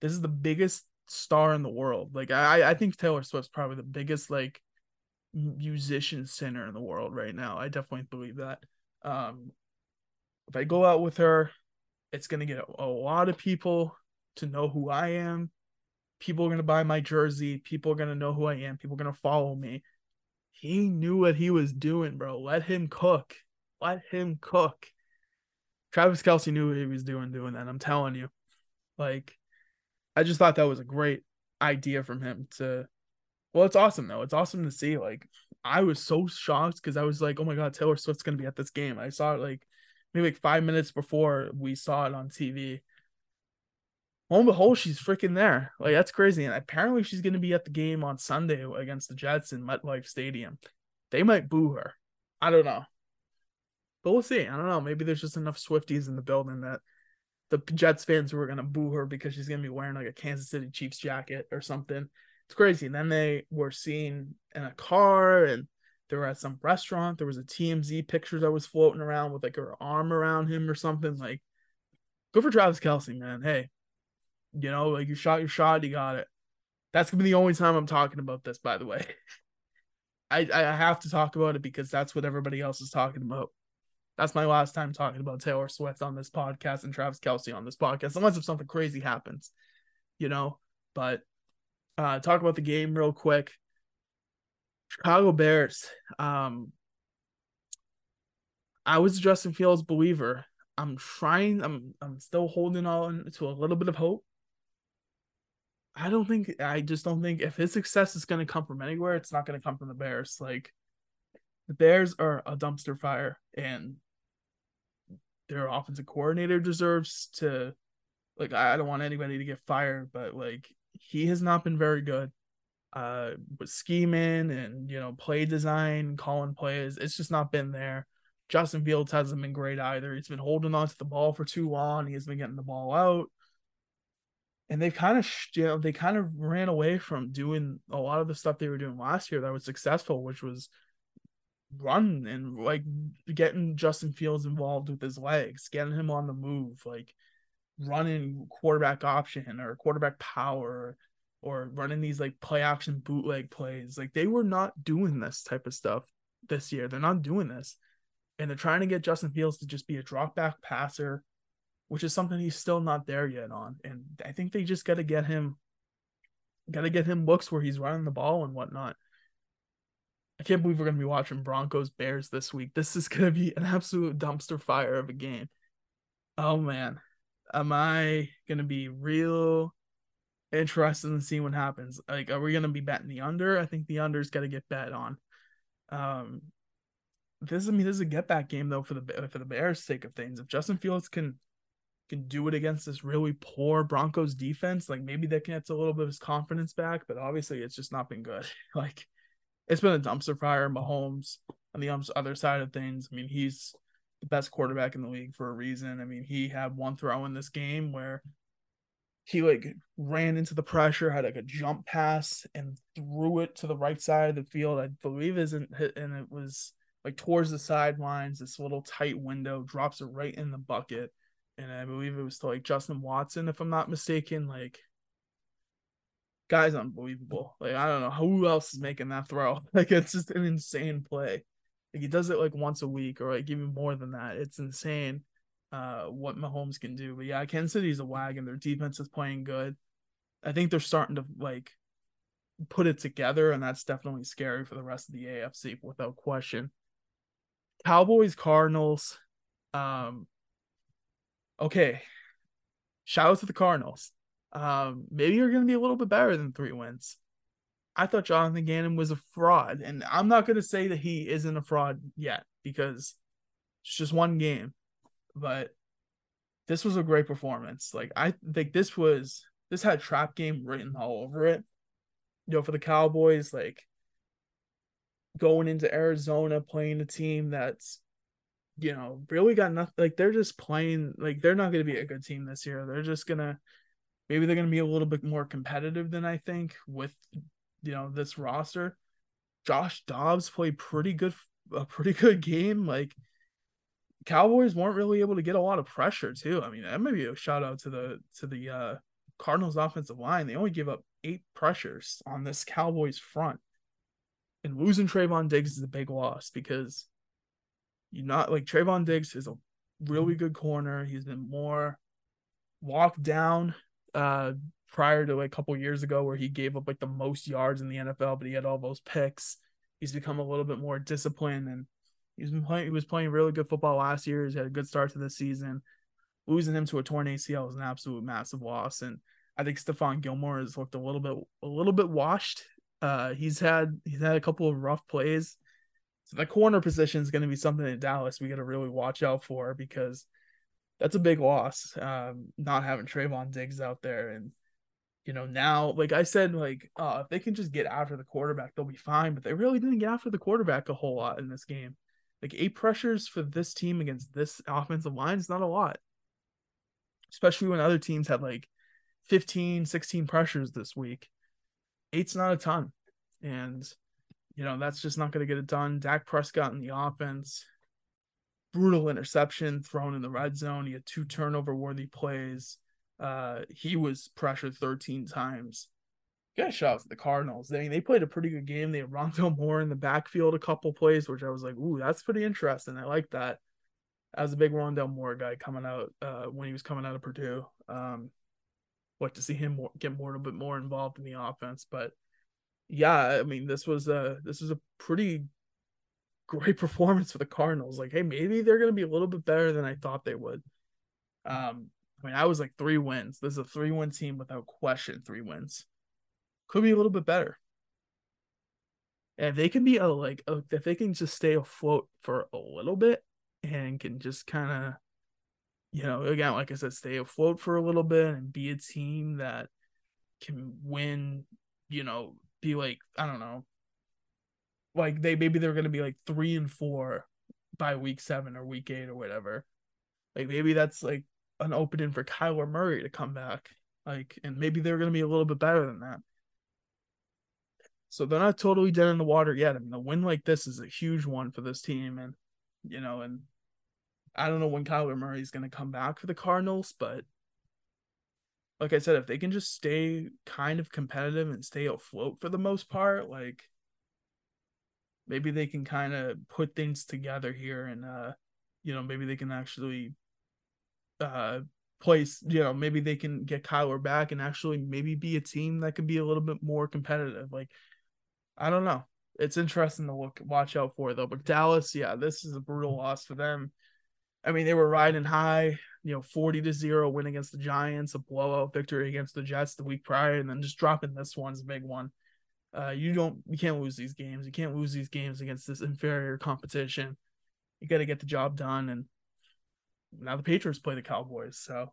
A: this is the biggest star in the world. Like I I think Taylor Swift's probably the biggest like musician sinner in the world right now. I definitely believe that. Um if I go out with her, it's gonna get a lot of people to know who I am people are to buy my jersey. People are to know who I am. People are to follow me. He knew what he was doing, bro. Let him cook. Let him cook. Travis Kelce knew what he was doing, doing that. I'm telling you. Like, I just thought that was a great idea from him to. Well, it's awesome though. It's awesome to see. Like, I was so shocked because I was like, oh my God, Taylor Swift's to be at this game. I saw it like maybe like five minutes before we saw it on TV and behold, she's freaking there. Like that's crazy. And apparently she's gonna be at the game on Sunday against the Jets in MetLife Stadium. They might boo her. I don't know. But we'll see. I don't know. Maybe there's just enough Swifties in the building that the Jets fans were gonna boo her because she's gonna be wearing like a Kansas City Chiefs jacket or something. It's crazy. And then they were seen in a car and they were at some restaurant. There was a TMZ picture that was floating around with like her arm around him or something. Like, go for Travis Kelce, man. Hey, you know, like you shot your shot, you got it. That's gonna be the only time I'm talking about this, by the way. I I have to talk about it because that's what everybody else is talking about. That's my last time talking about Taylor Swift on this podcast and Travis Kelce on this podcast, unless if something crazy happens, you know. But uh talk about the game real quick. Chicago Bears. Um I was a Justin Fields believer. I'm trying, I'm I'm still holding on to a little bit of hope. I don't think I just don't think if his success is going to come from anywhere, it's not going to come from the Bears. Like the Bears are a dumpster fire, and their offensive coordinator deserves to. Like I don't want anybody to get fired, but like he has not been very good. Uh, with scheming and you know play design, calling plays, it's just not been there. Justin Fields hasn't been great either. He's been holding on to the ball for too long. He has been getting the ball out and they've kind of you know they kind of ran away from doing a lot of the stuff they were doing last year that was successful which was run and like getting Justin Fields involved with his legs getting him on the move like running quarterback option or quarterback power or running these like play action bootleg plays. Like they were not doing this type of stuff this year. They're not doing this. And they're trying to get Justin Fields to just be a drop back passer which is something he's still not there yet on. And I think they just got to get him, got to get him looks where he's running the ball and whatnot. I can't believe we're going to be watching Broncos Bears this week. This is going to be an absolute dumpster fire of a game. Oh man, am I going to be real interested in seeing what happens. Like, are we gonna be betting the under? I think the under's got to get bet on. Um, this I mean, this is a get back game though for the for the Bears' sake of things. If Justin Fields can can do it against this really poor Broncos defense, like maybe that gets a little bit of his confidence back. But obviously, it's just not been good. like, it's been a dumpster fire. Mahomes on the other side of things. I mean, he's the best quarterback in the league for a reason. I mean, he had one throw in this game where he like ran into the pressure, had like a jump pass and threw it to the right side of the field. I believe isn't hit and it was like towards the sidelines, this little tight window, drops it right in the bucket. And I believe it was to like Justin Watson, if I'm not mistaken. Like guy's unbelievable. Like I don't know who else is making that throw. Like it's just an insane play. Like he does it like once a week or like even more than that. It's insane uh what Mahomes can do. But yeah, Kansas City's a wagon. Their defense is playing good. I think they're starting to like put it together, and that's definitely scary for the rest of the AFC without question. Cowboys, Cardinals. Um okay. Shout out to the Cardinals. Um, maybe you're gonna be a little bit better than three wins. I thought Jonathan Gannon was a fraud. And I'm not going to say that he isn't a fraud yet because it's just one game. But this was a great performance. Like, I think this was, this had trap game written all over it. You know, for the Cowboys, like going into Arizona, playing a team that's, you know, really got nothing. Like, they're just playing, like, they're not going to be a good team this year. They're just to, maybe they're going to be a little bit more competitive than I think with you know this roster. Josh Dobbs played pretty good, a pretty good game. Like Cowboys weren't really able to get a lot of pressure too. I mean, that may be a shout out to the to the uh, Cardinals offensive line. They only gave up eight pressures on this Cowboys front, and losing Trevon Diggs is a big loss because you're not like Trevon Diggs is a really good corner. He's been more walked down uh prior to like a couple years ago where he gave up like the most yards in the NFL, but he had all those picks. He's become a little bit more disciplined and he's been playing he was playing really good football last year. He's had a good start to the season. Losing him to a torn ACL was an absolute massive loss. And I think Stephon Gilmore has looked a little bit a little bit washed. Uh he's had he's had a couple of rough plays. So the corner position is going to be something in Dallas we got to really watch out for because that's a big loss. Um, not having Trevon Diggs out there and you know, now, like I said, like uh, if they can just get after the quarterback, they'll be fine. But they really didn't get after the quarterback a whole lot in this game. Like eight pressures for this team against this offensive line is not a lot, especially when other teams had like 15, 16 pressures this week. Eight's not a ton. And, you know, that's just not going to get it done. Dak Prescott in the offense, brutal interception thrown in the red zone. He had two turnover worthy plays uh, he was pressured 13 times. Got shout out to the Cardinals. They they played a pretty good game. They had Rondale Moore in the backfield a couple plays, which I was like, ooh, that's pretty interesting. I like that. As a big Rondale Moore guy coming out uh, when he was coming out of Purdue. Um, like to see him more, get more a little bit more involved in the offense. But yeah, I mean, this was a this was a pretty great performance for the Cardinals. Like, hey, maybe they're gonna be a little bit better than I thought they would. Um, I mean, I was like three wins. This is a three win team without question. Three wins could be a little bit better. And if they can be a like, a, if they can just stay afloat for a little bit and can just kind of, you know, again, like I said, stay afloat for a little bit and be a team that can win, you know, be like, I don't know, like they maybe they're gonna be like three and four by week seven or week eight or whatever. Like maybe that's like an opening for Kyler Murray to come back. Like, and maybe they're to be a little bit better than that. So they're not totally dead in the water yet. I mean, a win like this is a huge one for this team, and you know, and I don't know when Kyler Murray is going to come back for the Cardinals, but like I said, if they can just stay kind of competitive and stay afloat for the most part, like maybe they can kind of put things together here, and uh, you know, maybe they can actually uh place, you know, maybe they can get Kyler back and actually maybe be a team that could be a little bit more competitive. Like, I don't know. It's interesting to look watch out for though. But Dallas, yeah, this is a brutal loss for them. I mean, they were riding high. You know, 40 to 0 win against the Giants, a blowout victory against the Jets the week prior, and then just dropping this one's a big one. Uh, you don't you can't lose these games. You can't lose these games against this inferior competition. You got to get the job done and now the Patriots play the Cowboys, so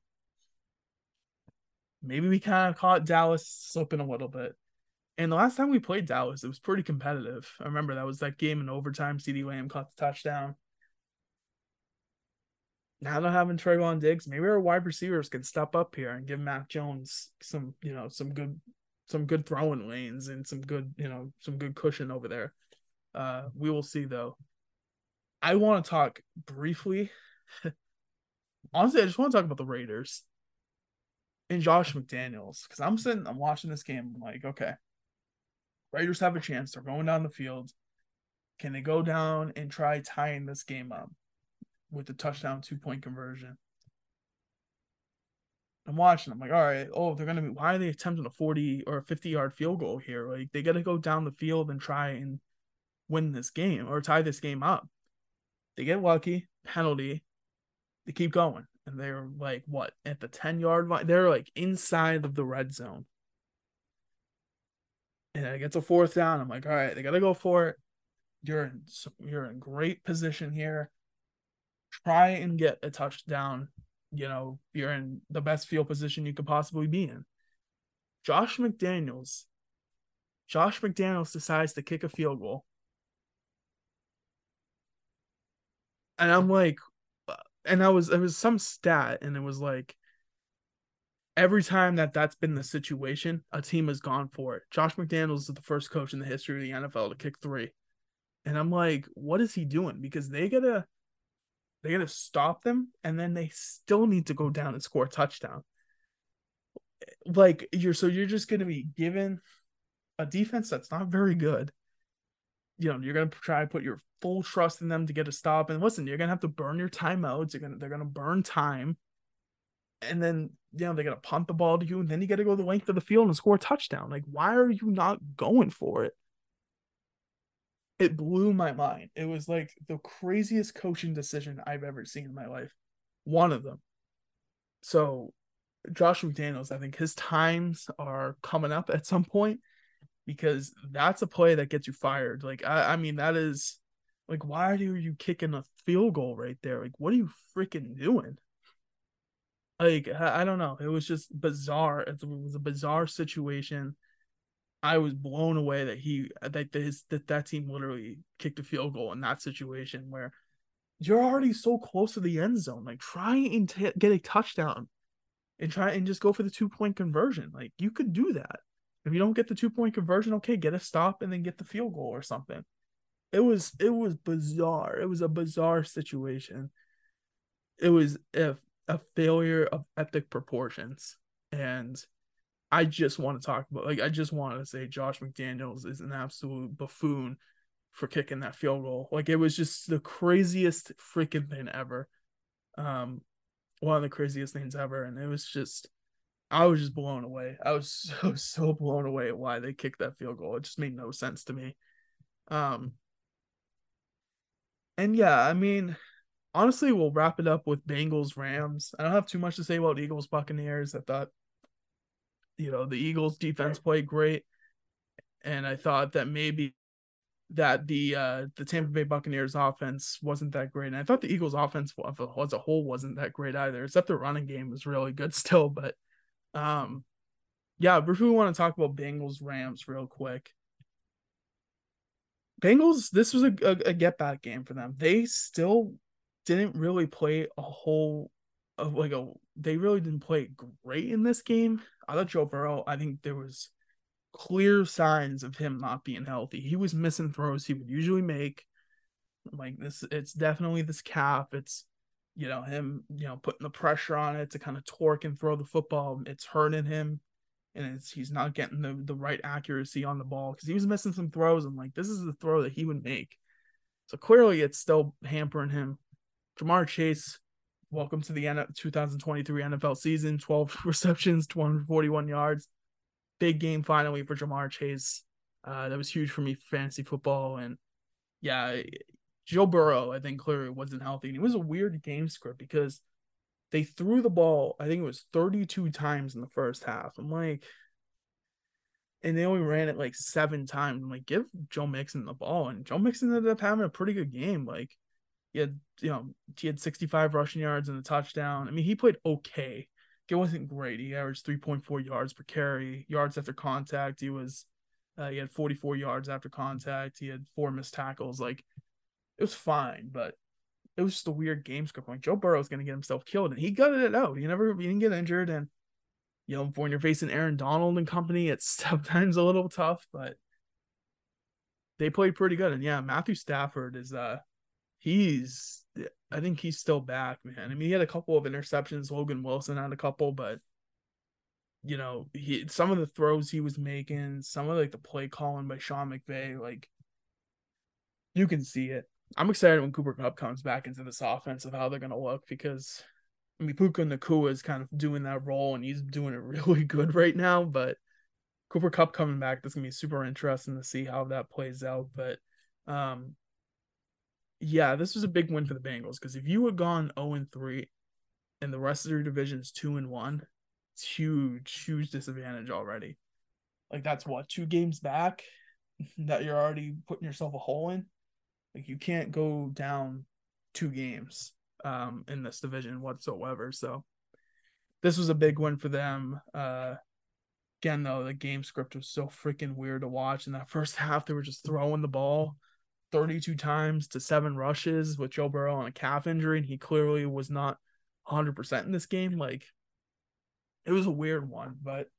A: maybe we kind of caught Dallas slipping a little bit. And the last time we played Dallas, it was pretty competitive. I remember that was that game in overtime. CeeDee Lamb caught the touchdown. Now they're having Trevon Diggs. Maybe our wide receivers can step up here and give Mac Jones some, you know, some good, some good throwing lanes and some good, you know, some good cushion over there. Uh, we will see though. I want to talk briefly. Honestly, I just want to talk about the Raiders and Josh McDaniels because I'm sitting, I'm watching this game. I'm like, okay, Raiders have a chance. They're going down the field. Can they go down and try tying this game up with the touchdown two point conversion? I'm watching. I'm like, all right. Oh, they're gonna be. Why are they attempting a 40 or a 50 yard field goal here? Like they got to go down the field and try and win this game or tie this game up. They get lucky, penalty. They keep going, and they're like, what at the 10 yard line? They're like inside of the red zone and it gets a fourth down. I'm like, all right, they gotta go for it. You're in you're in great position here. Try and get a touchdown. You know, you're in the best field position you could possibly be in. Josh McDaniels. Josh McDaniels decides to kick a field goal. And I'm like, uh, and I was, it was some stat, and it was like, every time that that's been the situation, a team has gone for it. Josh McDaniels is the first coach in the history of the NFL to kick three. And I'm like, what is he doing? Because they gotta they gotta stop them and then they still need to go down and score a touchdown. Like you're so you're just gonna be given a defense that's not very good. You know, you're gonna try to put your full trust in them to get a stop. And listen, you're gonna have to burn your timeouts. You're gonna they're gonna burn time and then you know they gotta punt the ball to you, and then you gotta go the length of the field and score a touchdown. Like, why are you not going for it? It blew my mind. It was like the craziest coaching decision I've ever seen in my life. One of them. So Josh McDaniels, I think his times are coming up at some point because that's a play that gets you fired. Like I, I mean, that is like why are you kicking a field goal right there? Like, what are you freaking doing? like I don't know. It was just bizarre. It was a bizarre situation. I was blown away that he that his that that team literally kicked a field goal in that situation where you're already so close to the end zone. Like try and t- get a touchdown and try and just go for the two point conversion. Like you could do that. If you don't get the two point conversion, okay, get a stop and then get the field goal or something. It was it was bizarre. It was a bizarre situation. It was if a failure of epic proportions. And I just want to talk about like I just want to say Josh McDaniels is an absolute buffoon for kicking that field goal. Like it was just the craziest freaking thing ever. Um one of the craziest things ever. And it was just I was just blown away. I was so so blown away at why they kicked that field goal. It just made no sense to me. Um and yeah, I mean honestly, we'll wrap it up with Bengals Rams. I don't have too much to say about Eagles Buccaneers. I thought, you know, the Eagles defense played great, and I thought that maybe that the uh the Tampa Bay Buccaneers offense wasn't that great. And I thought the Eagles offense as a whole wasn't that great either, except the running game was really good still. But um yeah, briefly we want to talk about Bengals Rams real quick. Bengals, this was a, a, a get back game for them. They still didn't really play a whole like a they really didn't play great in this game. I thought Joe Burrow, I think there was clear signs of him not being healthy. He was missing throws he would usually make. Like this, it's definitely this calf. It's you know him, you know, putting the pressure on it to kind of torque and throw the football. It's hurting him, and it's he's not getting the the right accuracy on the ball because he was missing some throws. And like this is the throw that he would make. So clearly, it's still hampering him. Ja'Marr Chase, welcome to the 2023 NFL season. 12 receptions, 241 yards. Big game finally for Ja'Marr Chase. Uh, that was huge for me fantasy football. And yeah, Joe Burrow, I think clearly wasn't healthy. And it was a weird game script because They threw the ball, I think it was 32 times in the first half. I'm like, and they only ran it like seven times. I'm like, give Joe Mixon the ball. And Joe Mixon ended up having a pretty good game. Like, he had, you know, he had 65 rushing yards and a touchdown. I mean, he played okay. It wasn't great. He averaged 3.4 yards per carry, yards after contact. He was, uh, he had 44 yards after contact. He had four missed tackles. Like, it was fine, but it was just a weird game script. Like Joe Burrow was going to get himself killed, and he gutted it out. He never, he didn't get injured, and you know, when you're facing Aaron Donald and company, it's sometimes a little tough, but they played pretty good. And yeah, Matthew Stafford is uh he's I think he's still back, man. I mean, he had a couple of interceptions. Logan Wilson had a couple, but you know, he some of the throws he was making, some of like the play calling by Sean McVay, like you can see it. I'm excited when Cooper Kupp comes back into this offense of how they're gonna look because I mean, Puka Nacua is kind of doing that role and he's doing it really good right now. But Cooper Kupp coming back, that's gonna be super interesting to see how that plays out. But um, yeah, this was a big win for the Bengals because if you had gone 0 and 3 and the rest of your division is 2 and 1, it's huge, huge disadvantage already. Like that's what two games back that you're already putting yourself a hole in. Like you can't go down two games um, in this division whatsoever. So this was a big win for them. Uh, again, though, the game script was so freaking weird to watch. In that first half, they were just throwing the ball 32 times to seven rushes with Joe Burrow on a calf injury, and he clearly was not 100% in this game. Like, it was a weird one, but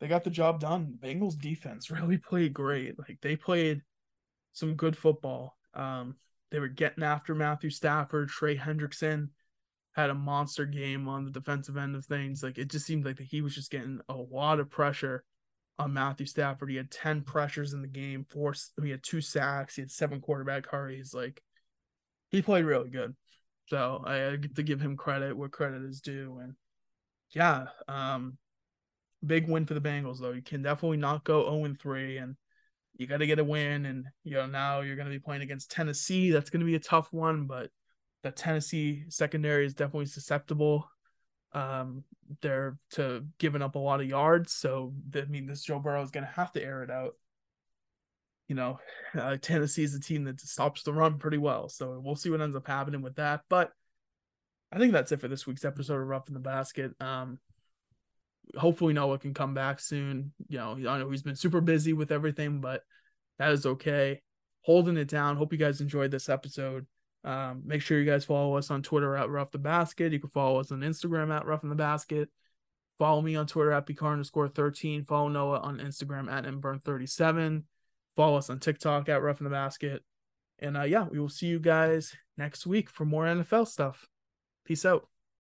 A: they got the job done. Bengals defense really played great. Like, they played some good football. Um, they were getting after Matthew Stafford. Trey Hendrickson had a monster game on the defensive end of things. Like it just seemed like he was just getting a lot of pressure on Matthew Stafford. He had 10 pressures in the game, four he had two sacks, he had seven quarterback hurries. Like he played really good. So I get to give him credit where credit is due. And yeah, um big win for the Bengals though. You can definitely not go 0 3 and you got to get a win. And, you know, now you're going to be playing against Tennessee. That's going to be a tough one, but the Tennessee secondary is definitely susceptible. Um, they're to giving up a lot of yards. So, I mean, this Joe Burrow is going to have to air it out. You know, uh, Tennessee is a team that stops the run pretty well. So we'll see what ends up happening with that. But I think that's it for this week's episode of Roughing the Basket. Um, hopefully Noah can come back soon. You know, I know he's been super busy with everything, but that is okay. Holding it down. Hope you guys enjoyed this episode. Um, make sure you guys follow us on Twitter at Rough the Basket. You can follow us on Instagram at Roughing the Basket. Follow me on Twitter at Picard underscore 13. Follow Noah on Instagram at nberndt37. Follow us on TikTok at Roughing the Basket. And uh, yeah, we will see you guys next week for more NFL stuff. Peace out.